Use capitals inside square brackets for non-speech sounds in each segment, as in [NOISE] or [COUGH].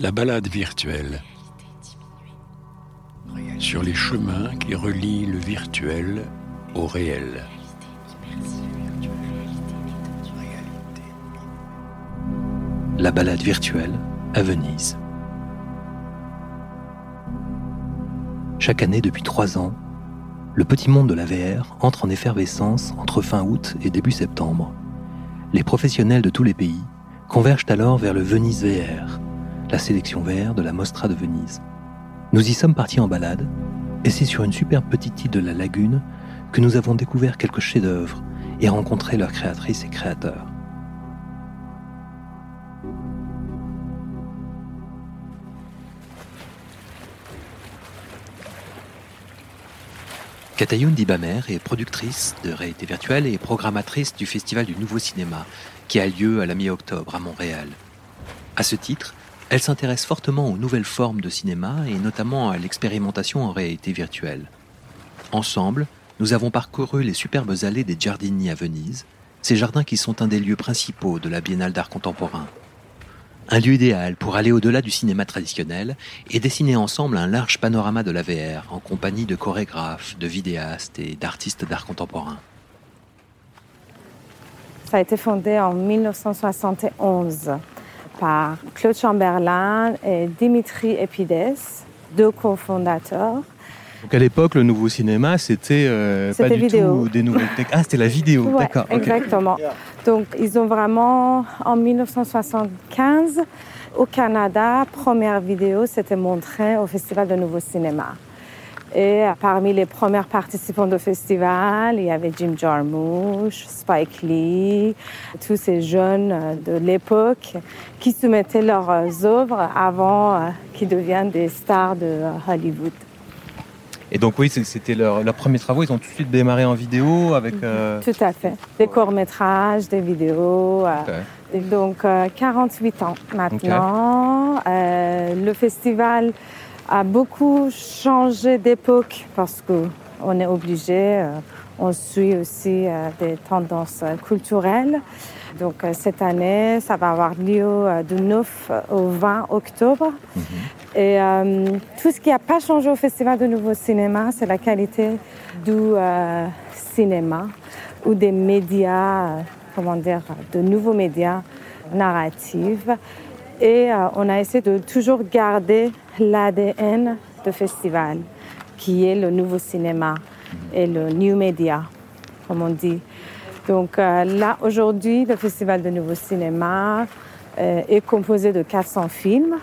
La balade virtuelle. Sur les chemins qui relient le virtuel au réel. La balade virtuelle à Venise. Chaque année depuis trois ans, le petit monde de la VR entre en effervescence entre fin août et début septembre. Les professionnels de tous les pays convergent alors vers le Venise VR, la sélection VR de la Mostra de Venise. Nous y sommes partis en balade, et c'est sur une superbe petite île de la lagune que nous avons découvert quelques chefs-d'œuvre et rencontré leurs créatrices et créateurs. Katayoun Dibamer est productrice de réalité virtuelle et programmatrice du Festival du Nouveau Cinéma, qui a lieu à la mi-octobre à Montréal. À ce titre, elle s'intéresse fortement aux nouvelles formes de cinéma et notamment à l'expérimentation en réalité virtuelle. Ensemble, nous avons parcouru les superbes allées des Giardini à Venise, ces jardins qui sont un des lieux principaux de la Biennale d'art contemporain. Un lieu idéal pour aller au-delà du cinéma traditionnel et dessiner ensemble un large panorama de la VR en compagnie de chorégraphes, de vidéastes et d'artistes d'art contemporain. Ça a été fondé en 1971 par Claude Chamberlain et Dimitri Epides, deux cofondateurs. Donc à l'époque, le nouveau cinéma, c'était euh, pas du vidéo. tout des nouvelles techniques. Ah, c'était la vidéo, Ouais, d'accord. Exactement. Donc, ils ont vraiment, en 1975, au Canada, première vidéo s'était montrée au Festival de Nouveau Cinéma. Et parmi les premiers participants du festival, il y avait Jim Jarmusch, Spike Lee, tous ces jeunes euh, de l'époque qui soumettaient leurs euh, œuvres avant euh, qu'ils deviennent des stars de Hollywood. Et donc oui, c'était leur, leurs premiers travaux. Ils ont tout de suite démarré en vidéo avec. euh, Tout à fait. Des courts-métrages, des vidéos. Donc, euh, 48 ans maintenant. Euh, le festival a beaucoup changé d'époque parce qu'on est obligé, euh, on suit aussi euh, des tendances euh, culturelles. Donc, cette année, ça va avoir lieu du 9 au 20 octobre. Et euh, tout ce qui n'a pas changé au Festival de Nouveau Cinéma, c'est la qualité du euh, cinéma ou des médias, comment dire, de nouveaux médias narratifs. Et euh, on a essayé de toujours garder l'ADN du festival, qui est le nouveau cinéma et le new media, comme on dit. Donc euh, là, aujourd'hui, le Festival de Nouveau Cinéma euh, est composé de 400 films,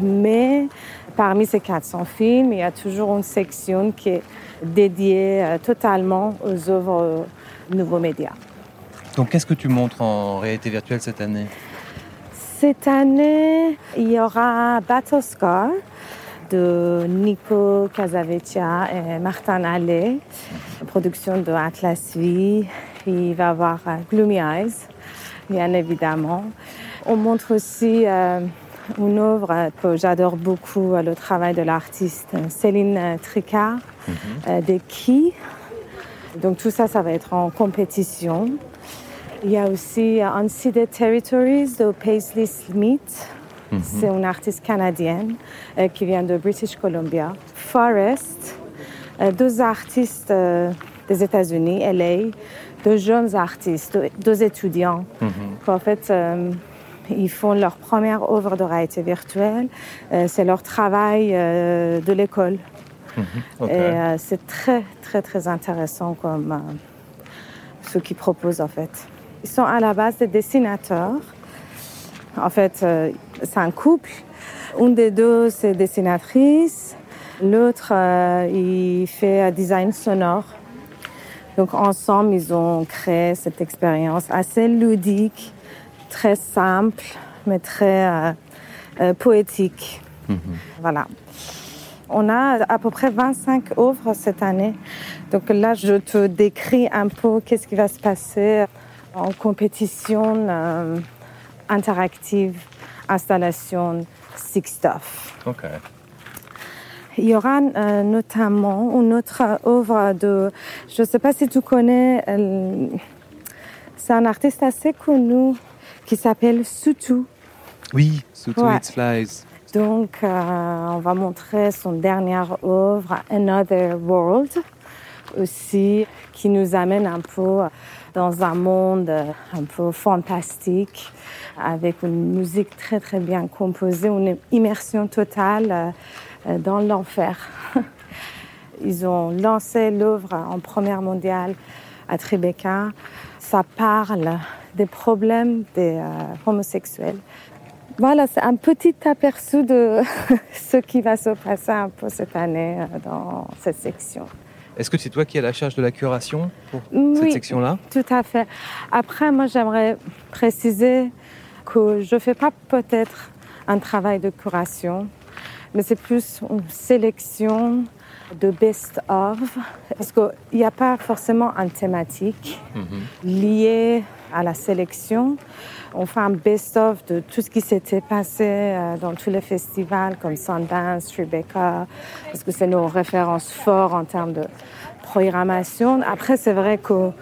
mais parmi ces 400 films, il y a toujours une section qui est dédiée euh, totalement aux œuvres nouveaux médias. Donc qu'est-ce que tu montres en réalité virtuelle cette année? Cette année, il y aura Battlescar de Nico Casavecchia et Martin Allais, production de Atlas V. Il va y avoir euh, Gloomy Eyes, bien évidemment. On montre aussi euh, une œuvre que j'adore beaucoup, euh, le travail de l'artiste Céline Tricard, euh, des Quais. Donc tout ça, ça va être en compétition. Il y a aussi euh, Unceded Territories de Paisley Smith. C'est une artiste canadienne euh, qui vient de British Columbia. Forest, euh, deux artistes euh, des États-Unis, LA, deux jeunes artistes, deux, deux étudiants. En fait, euh, ils font leur première œuvre de réalité virtuelle. Euh, c'est leur travail euh, de l'école. Ok. Et euh, c'est très, très, très intéressant comme euh, ce qu'ils proposent en fait. Ils sont à la base des dessinateurs. En fait, euh, c'est un couple. Une des deux, c'est dessinatrice. L'autre, euh, il fait un design sonore. Donc ensemble, ils ont créé cette expérience assez ludique, très simple, mais très euh, euh, poétique. Voilà. On a à peu près 25 œuvres cette année. Donc là, je te décris un peu qu'est-ce qui va se passer en compétition euh, interactive, installation, six stuff. Ok. Il y aura euh, notamment une autre œuvre de, je ne sais pas si tu connais, euh, c'est un artiste assez connu qui s'appelle Sutu. Oui, Sous Ouais. It Flies. Donc, euh, on va montrer son dernière œuvre, Another World, aussi, qui nous amène un peu dans un monde un peu fantastique, avec une musique très très bien composée, une immersion totale euh, dans l'enfer. [LAUGHS] Ils ont lancé l'œuvre en première mondiale à Tribeca. Ça parle des problèmes des euh, homosexuels. Voilà, c'est un petit aperçu de [LAUGHS] ce qui va se passer un peu cette année euh, dans cette section. Est-ce que c'est toi qui as la charge de la curation pour oui, cette section-là Tout à fait. Après, moi, j'aimerais préciser que je ne fais pas peut-être un travail de curation, mais c'est plus une sélection de best-of, parce qu'il n'y a pas forcément une thématique Mhm. liée à la sélection. On fait un best-of de tout ce qui s'était passé euh, dans tous les festivals comme Sundance, Tribeca, parce que c'est nos références fortes en termes de programmation. Après, c'est vrai qu'on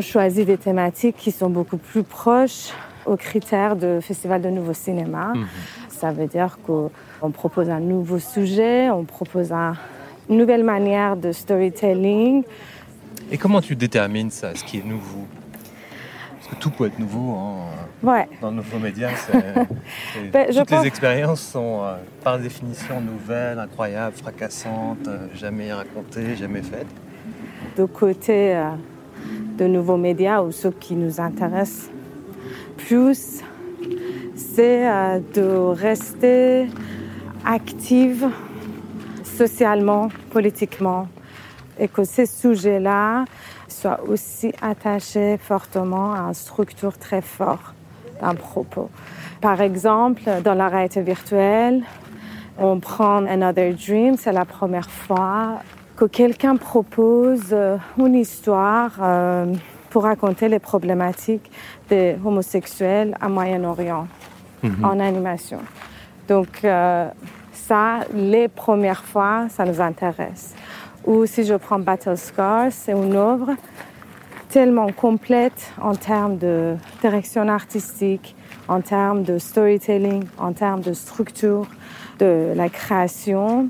choisit des thématiques qui sont beaucoup plus proches aux critères de Festival de Nouveau Cinéma. Ça veut dire qu'on propose un nouveau sujet, on propose un- une nouvelle manière de storytelling. Et comment tu détermines ça, ce qui est nouveau? Parce que tout peut être nouveau hein, Ouais. dans [LAUGHS] c'est- Ben, je toutes pense- les expériences sont euh, par définition nouvelles, incroyables, fracassantes, euh, jamais racontées, jamais faites. de côté euh, de nouveaux médias ou ceux qui nous intéressent plus, c'est de rester active socialement, politiquement, et que ces sujets-là soient aussi attachés fortement à une structure très forte d'un propos. Par exemple, dans la réalité virtuelle, on prend Another Dream, c'est la première fois que quelqu'un propose euh, une histoire euh, pour raconter les problématiques des homosexuels à Moyen-Orient en animation. Donc euh, ça, les premières fois, ça nous intéresse. Ou si je prends Battle Scars, c'est une œuvre tellement complète en termes de direction artistique, en termes de storytelling, en termes de structure de la création,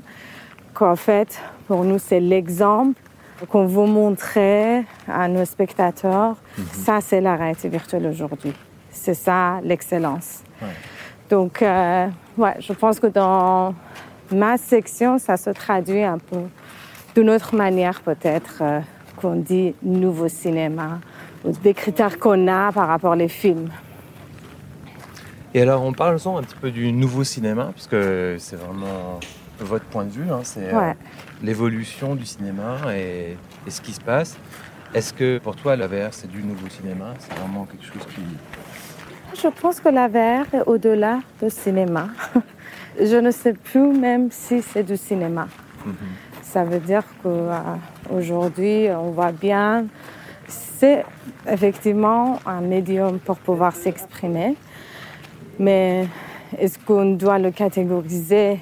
qu'en fait, pour nous, c'est l'exemple qu'on veut montrer à nos spectateurs. Ça, c'est la réalité virtuelle aujourd'hui. C'est ça l'excellence. Ouais. Donc, euh, ouais, je pense que dans ma section, ça se traduit un peu d'une autre manière peut-être euh, qu'on dit nouveau cinéma, ou des critères qu'on a par rapport aux films. Et alors, on parle un petit peu du nouveau cinéma, parce que c'est vraiment votre point de vue, hein, c'est euh, l'évolution du cinéma et, et ce qui se passe. Est-ce que pour toi, la VR, c'est du nouveau cinéma? C'est vraiment quelque chose qui... Je pense que la VR est au-delà du cinéma. [LAUGHS] Je ne sais plus même si c'est du cinéma. Ça veut dire qu'aujourd'hui, on voit bien, c'est effectivement un médium pour pouvoir s'exprimer. Mais est-ce qu'on doit le catégoriser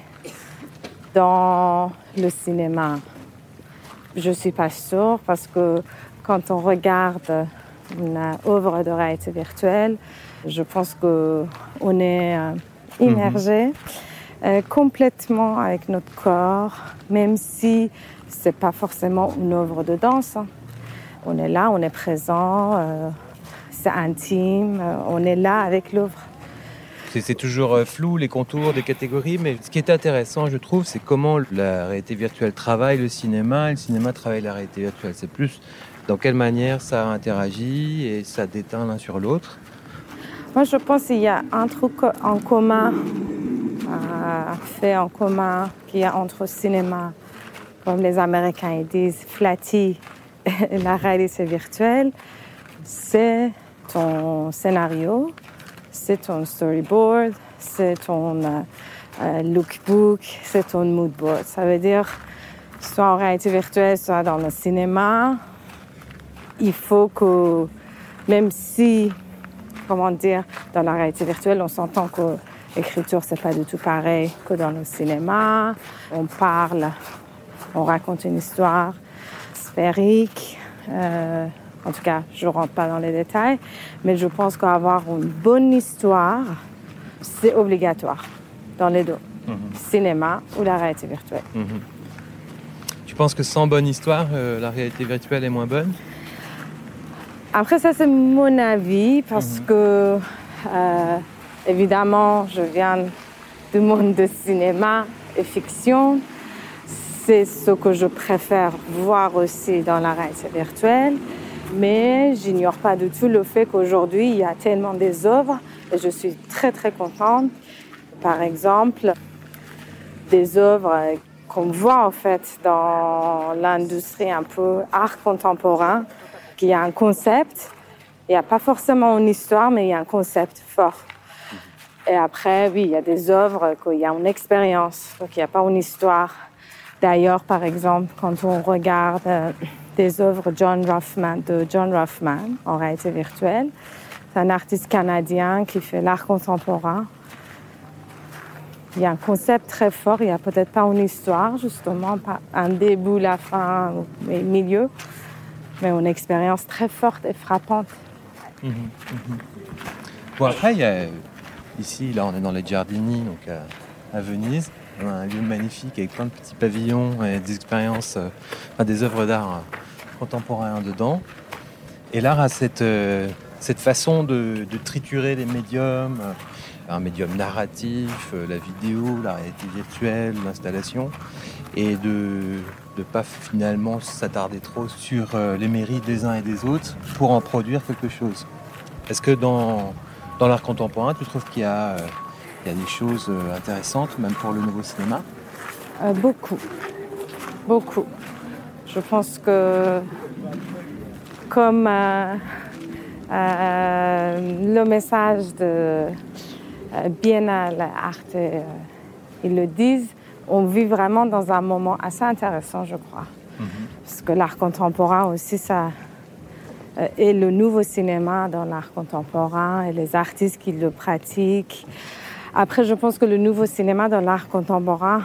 dans le cinéma? Je ne suis pas sûre parce que quand on regarde une œuvre de réalité virtuelle, je pense qu'on est euh, immergé euh, complètement avec notre corps, même si c'est pas forcément une œuvre de danse. hein. On est là, on est présent, euh, c'est intime, on est là avec l'œuvre. C'est toujours flou les contours des catégories, mais ce qui est intéressant, je trouve, c'est comment la réalité virtuelle travaille le cinéma et le cinéma travaille la réalité virtuelle. C'est plus dans quelle manière ça interagit et ça déteint l'un sur l'autre. Moi, je pense qu'il y a un truc en commun, euh, fait en commun, qu'il y a entre cinéma, comme les Américains disent, flatty, [LAUGHS] la réalité virtuelle, c'est ton scénario, c'est ton storyboard, c'est ton euh, euh, lookbook, c'est ton moodboard. Ça veut dire, soit en réalité virtuelle, soit dans le cinéma, il faut que, même si comment dire, dans la réalité virtuelle, on s'entend que l'écriture, c'est pas du tout pareil que dans le cinéma. On parle, on raconte une histoire sphérique. Euh, en tout cas, je rentre pas dans les détails, mais je pense qu'avoir une bonne histoire, c'est obligatoire. dans les deux, mhm. cinéma ou la réalité virtuelle. Mhm. Tu penses que sans bonne histoire, euh, la réalité virtuelle est moins bonne? Après, ça c'est mon avis parce mhm. que, euh, évidemment, je viens du monde de cinéma et fiction. C'est ce que je préfère voir aussi dans la réalité virtuelle. Mais j'ignore pas du tout le fait qu'aujourd'hui, il y a tellement des œuvres et je suis très très contente. Par exemple, des œuvres qu'on voit en fait dans l'industrie un peu art contemporain, qu'il y a un concept. Il n'y a pas forcément une histoire, mais il y a un concept fort. Et après, oui, il y a des œuvres qu'il y a une expérience, donc il n'y a pas une histoire. D'ailleurs, par exemple, quand on regarde euh, des œuvres John Ruffman, de John Ruffman en réalité virtuelle. C'est un artiste canadien qui fait l'art contemporain. Il y a un concept très fort, il n'y a peut-être pas une histoire, justement, pas un début, la fin, mais milieu, mais une expérience très forte et frappante. Mhm, mhm. Bon, après, il y a, ici, là, on est dans les Giardini, donc à, Venise. Un lieu magnifique avec plein de petits pavillons et des expériences, euh, des œuvres d'art contemporain dedans. Et l'art a cette, euh, cette façon de, triturer les médiums, euh, un médium narratif, euh, la vidéo, la réalité virtuelle, l'installation, et de ne pas finalement s'attarder trop sur les mérites des uns et des autres pour en produire quelque chose. Est-ce que dans, dans l'art contemporain, tu trouves qu'il y, a, il y a des choses intéressantes, même pour le nouveau cinéma? Beaucoup. Beaucoup. Je pense que comme euh, euh, le message de euh, Biennale Arte, ils le disent, on vit vraiment dans un moment assez intéressant, je crois. Mhm. Parce que l'art contemporain aussi, ça, et le nouveau cinéma dans l'art contemporain et les artistes qui le pratiquent. Après, je pense que le nouveau cinéma dans l'art contemporain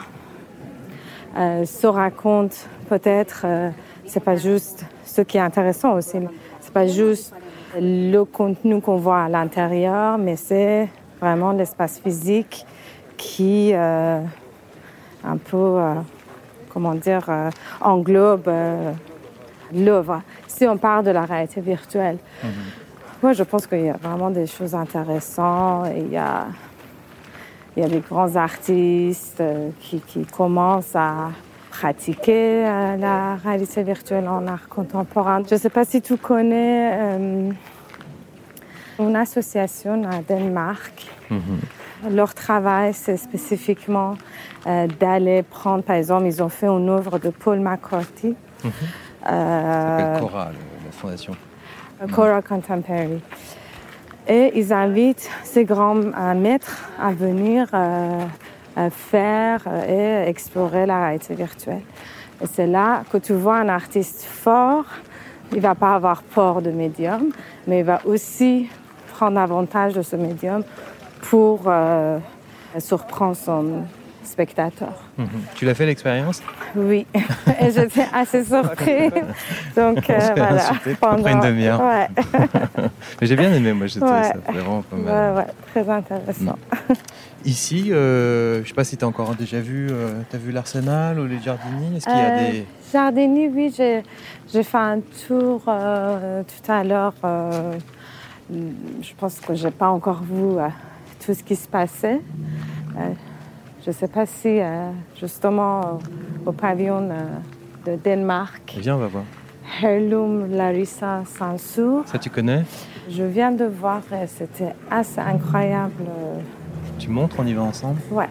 se raconte peut-être, euh, c'est pas juste ce qui est intéressant aussi. C'est pas juste le contenu qu'on voit à l'intérieur, mais c'est vraiment l'espace physique qui euh, un peu, euh, comment dire, englobe l'œuvre. Si on parle de la réalité virtuelle, mhm. moi je pense qu'il y a vraiment des choses intéressantes. Il y a, il y a des grands artistes qui, qui commencent à pratiquer euh, la réalité virtuelle en art contemporain. Je ne sais pas si tu connais euh, une association à Danemark. Mhm. Leur travail, c'est spécifiquement euh, d'aller prendre, par exemple, ils ont fait une œuvre de Paul McCarthy. Mm -hmm. Cora, la fondation. Cora Contemporary. Et ils invitent ces grands maîtres à venir faire et explorer la réalité virtuelle. Et c'est là que tu vois un artiste fort, il va pas avoir peur de médium, mais il va aussi prendre avantage de ce médium pour euh, surprendre son spectateur. Mhm. Tu l'as fait l'expérience? Oui, [LAUGHS] et j'étais assez surprise. Donc euh, voilà. Pendant une demi-heure. Ouais. [LAUGHS] mais j'ai bien aimé, moi, j'ai trouvé ça vraiment pas mal. Ouais, ouais, très intéressant. Mm. Ici, euh, je ne sais pas si tu as encore déjà vu, euh, as vu l'Arsenal ou les Jardini Est-ce qu'il y a euh, des... Jardini, oui, j'ai fait un tour tout à l'heure. je pense que je n'ai pas encore vu tout ce qui se passait. je ne sais pas si, justement, au pavillon de Danemark. Viens, on va voir. Heirloom Larissa Sansour. Ça, tu connais? Je viens de voir, c'était assez incroyable. Tu montres, on y va ensemble? Ouais.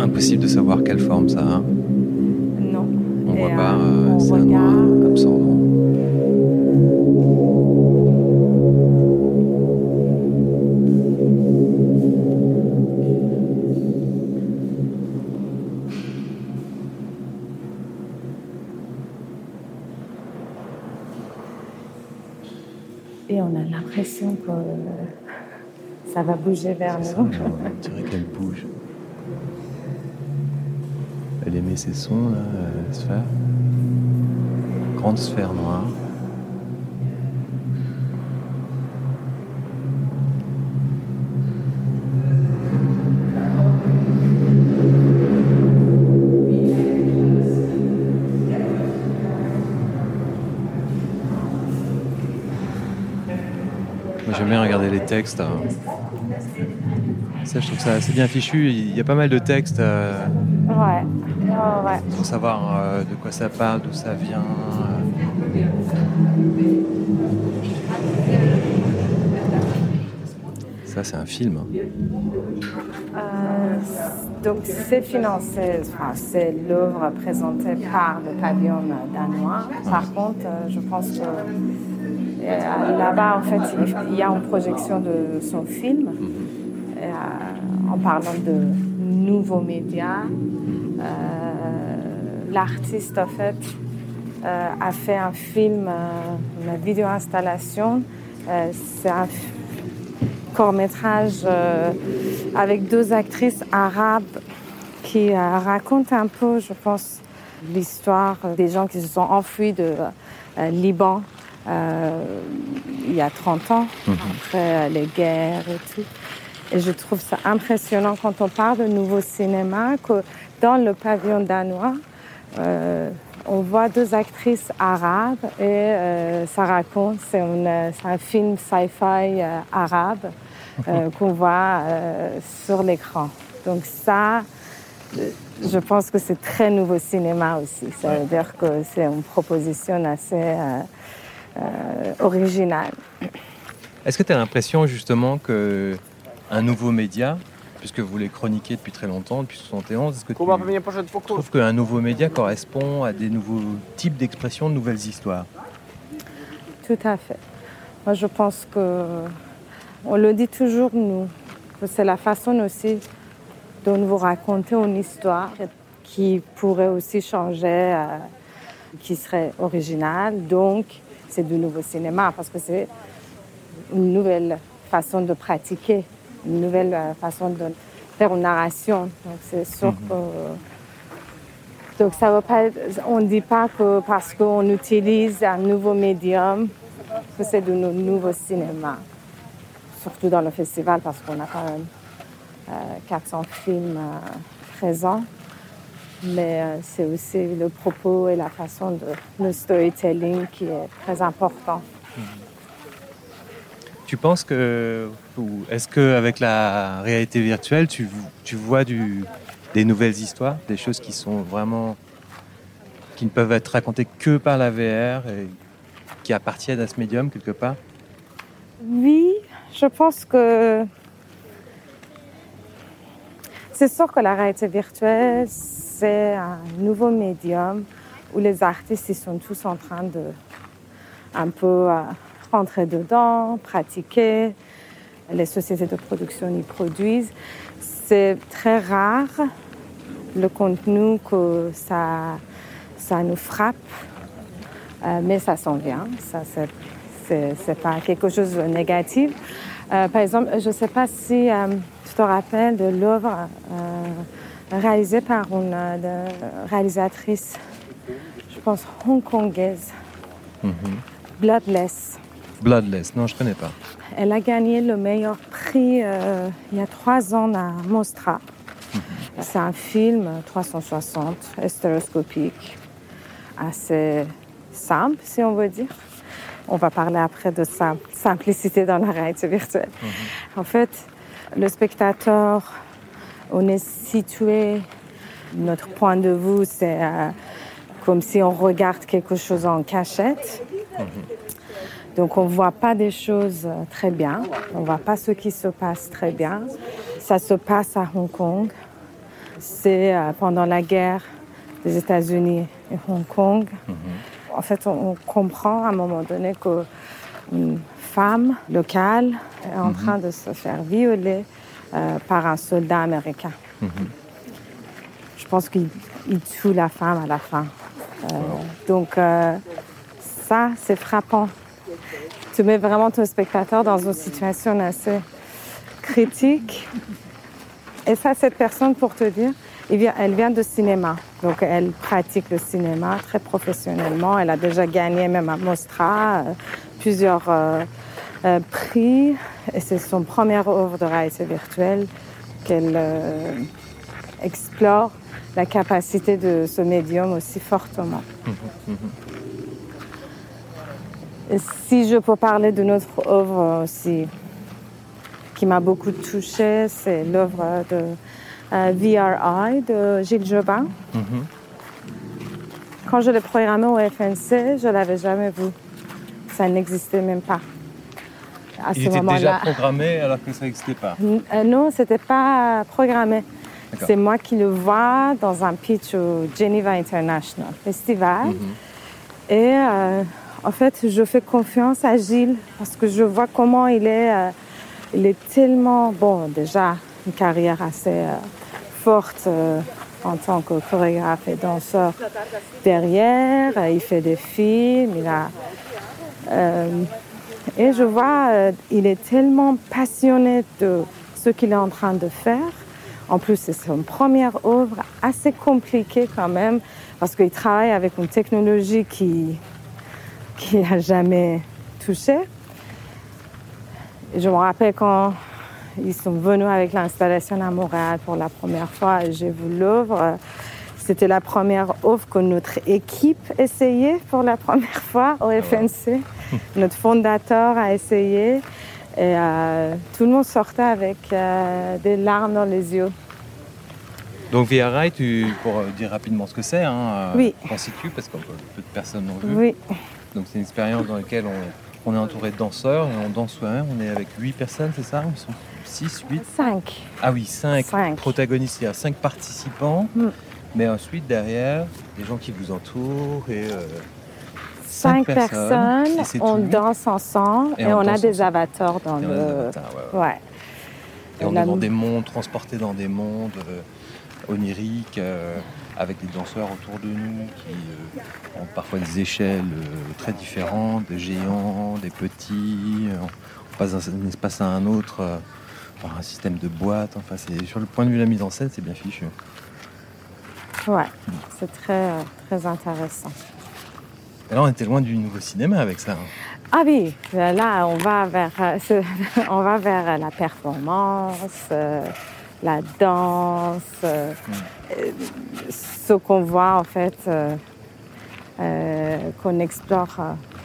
Impossible de savoir quelle forme ça a. Non. On voit pas, euh, euh c'est un que ça va bouger vers nous. on dirait qu'elle bouge. Elle émet ses sons, là, la sphère. Grande sphère noire. Textes. Hein. Ça, je trouve ça assez bien fichu. Il y a pas mal de textes. Euh, ouais. ouais. Pour savoir euh, de quoi ça parle, d'où ça vient. Ça, c'est un film. Euh, donc, c'est financé, enfin, c'est l'œuvre présentée par le pavillon danois. Par contre, je pense que là-bas, en fait, il y a une projection de son film. Euh, en parlant de nouveaux médias. Euh, l'artiste, en fait, euh, a fait un film, une vidéo-installation. C'est un court-métrage avec deux actrices arabes qui racontent un peu, je pense, l'histoire des gens qui se sont enfuis de Liban il y a 30 ans, mhm. après les guerres et tout. Et je trouve ça impressionnant quand on parle de nouveau cinéma, que dans le pavillon danois, euh, on voit deux actrices arabes et euh, ça raconte, c'est un film sci-fi euh, arabe [LAUGHS] qu'on voit sur l'écran. Donc ça, je pense que c'est très nouveau cinéma aussi. Ça veut dire que c'est une proposition assez originale. Est-ce que tu as l'impression justement que un nouveau média, puisque vous les chroniquez depuis très longtemps, depuis 71. Est-ce que tu trouves qu'un nouveau média correspond à des nouveaux types d'expressions, de nouvelles histoires? Tout à fait. Moi, je pense que on le dit toujours, nous, c'est la façon aussi dont vous racontez une histoire qui pourrait aussi changer, euh, qui serait originale. Donc, c'est du nouveau cinéma parce que c'est une nouvelle façon de pratiquer une nouvelle euh, façon de faire une narration. Donc, c'est sûr mhm. que. Donc, ça va pas. On ne dit pas que parce qu'on utilise un nouveau médium, que c'est du nouveau cinéma. Surtout dans le festival, parce qu'on a quand même 400 films euh, présents. Mais euh, c'est aussi le propos et la façon de le storytelling qui est très important. Mhm. Tu penses que, ou est-ce qu'avec la réalité virtuelle, tu, tu vois du, des nouvelles histoires, des choses qui sont vraiment, qui ne peuvent être racontées que par la VR et qui appartiennent à ce médium quelque part? Oui, je pense que c'est sûr que la réalité virtuelle, c'est un nouveau médium où les artistes ils sont tous en train de un peu euh, rentrer dedans, pratiquer. Les sociétés de production y produisent. C'est très rare le contenu que ça, ça nous frappe, euh, mais ça s'en vient. Ça, c'est pas quelque chose de négatif. Euh, par exemple, je ne sais pas si euh, tu te rappelles de l'œuvre réalisée par une réalisatrice, je pense hongkongaise, mm Bloodless. Bloodless, non, je ne connais pas. Elle a gagné le meilleur prix euh, il y a trois ans à Mostra. Mhm. C'est un film 360, stéréoscopique, assez simple, si on veut dire. On va parler après de simplicité dans la réalité virtuelle. Mhm. En fait, le spectateur, on est situé, notre point de vue, c'est euh, comme si on regarde quelque chose en cachette. Mhm. Donc on ne voit pas des choses euh, très bien, on ne voit pas ce qui se passe très bien. Ça se passe à Hong Kong. C'est euh, pendant la guerre des États-Unis et Hong Kong. Mhm. En fait, on, comprend à un moment donné qu'une femme locale est en mhm. train de se faire violer euh, par un soldat américain. Mhm. Je pense qu'il tue la femme à la fin. donc ça, c'est frappant tu mets vraiment ton spectateur dans une situation assez critique. Et ça, cette personne, pour te dire, elle vient de cinéma. Donc, elle pratique le cinéma très professionnellement. Elle a déjà gagné même à Mostra euh, plusieurs euh, euh, prix. Et c'est son première œuvre de réalité virtuelle qu'elle explore la capacité de ce médium aussi fortement. Si je peux parler de notre œuvre aussi, qui m'a beaucoup touchée, c'est l'œuvre de VRI de Gilles Jobin. Mhm. Quand je l'ai programmé au FNC, je ne l'avais jamais vu. Ça n'existait même pas. À Il était déjà programmé alors que ça n'existait pas euh, Non, ce n'était pas programmé. C'est moi qui le vois dans un pitch au Geneva International Festival. Mhm. Et euh, en fait, je fais confiance à Gilles parce que je vois comment il est. Euh, il est tellement bon, déjà, une carrière assez euh, forte en tant que chorégraphe et danseur derrière. Il fait des films, il a. et je vois, il est tellement passionné de ce qu'il est en train de faire en plus, c'est son première œuvre assez compliquée quand même, parce qu'il travaille avec une technologie qui qui n'a jamais touché. je me rappelle quand ils sont venus avec l'installation à Montréal pour la première fois, j'ai vu l'œuvre. C'était la première œuvre que notre équipe essayait pour la première fois au ah FNC. Notre fondateur a essayé. Et euh, tout le monde sortait avec euh, des larmes dans les yeux. Donc VRI, tu, pour dire rapidement ce que c'est, hein, oui. constitue, parce que peu de personnes l'ont vu. Oui. Donc c'est une expérience dans laquelle on, est entouré de danseurs et on danse soi-même. On est avec 8 personnes, c'est ça 6, 8 5. Ah oui, 5, protagonistes, il y a 5 participants. Mm. Mais ensuite, derrière, des gens qui vous entourent et... Euh, cinq, personnes, on danse ensemble et, on, a des avatars dans le. ouais, Et on, est dans des mondes, transportés dans des mondes euh, oniriques, euh, avec des danseurs autour de nous qui ont parfois des échelles très différentes, des géants, des petits. On passe d'un espace à un autre par un système de boîte. Enfin, c'est sur le point de vue de la mise en scène, c'est bien fichu. Ouais, c'est très, très intéressant. Et là, on était loin du nouveau cinéma avec ça. Ah oui, là, on va vers, euh, [LAUGHS] on va vers la performance, euh, la danse, euh, ce qu'on voit en fait, qu'on explore,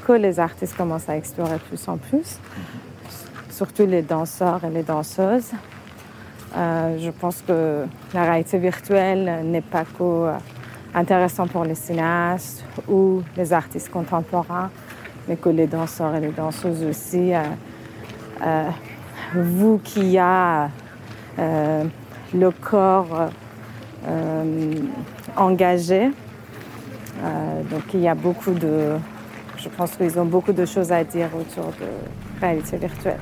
que les artistes commencent à explorer plus en plus, surtout les danseurs et les danseuses. je pense que la réalité virtuelle n'est pas que intéressant pour les cinéastes ou les artistes contemporains, mais que les danseurs et les danseuses aussi. Euh, euh, vous qui a euh, le corps engagé, donc il y a beaucoup de, je pense qu'ils ont beaucoup de choses à dire autour de réalité virtuelle.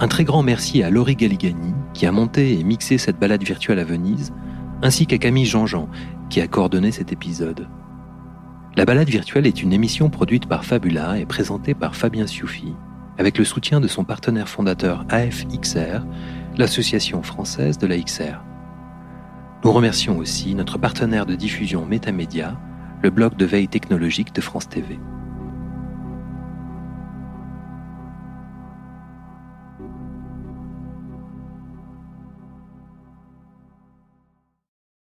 Un très grand merci à Laurie Galigani qui a monté et mixé cette balade virtuelle à Venise, ainsi qu'à Camille Jean-Jean qui a coordonné cet épisode. La balade virtuelle est une émission produite par Fabula et présentée par Fabien Sioufi, avec le soutien de son partenaire fondateur AFXR, l'association française de la XR. Nous remercions aussi notre partenaire de diffusion Métamédia, le blog de veille technologique de France TV.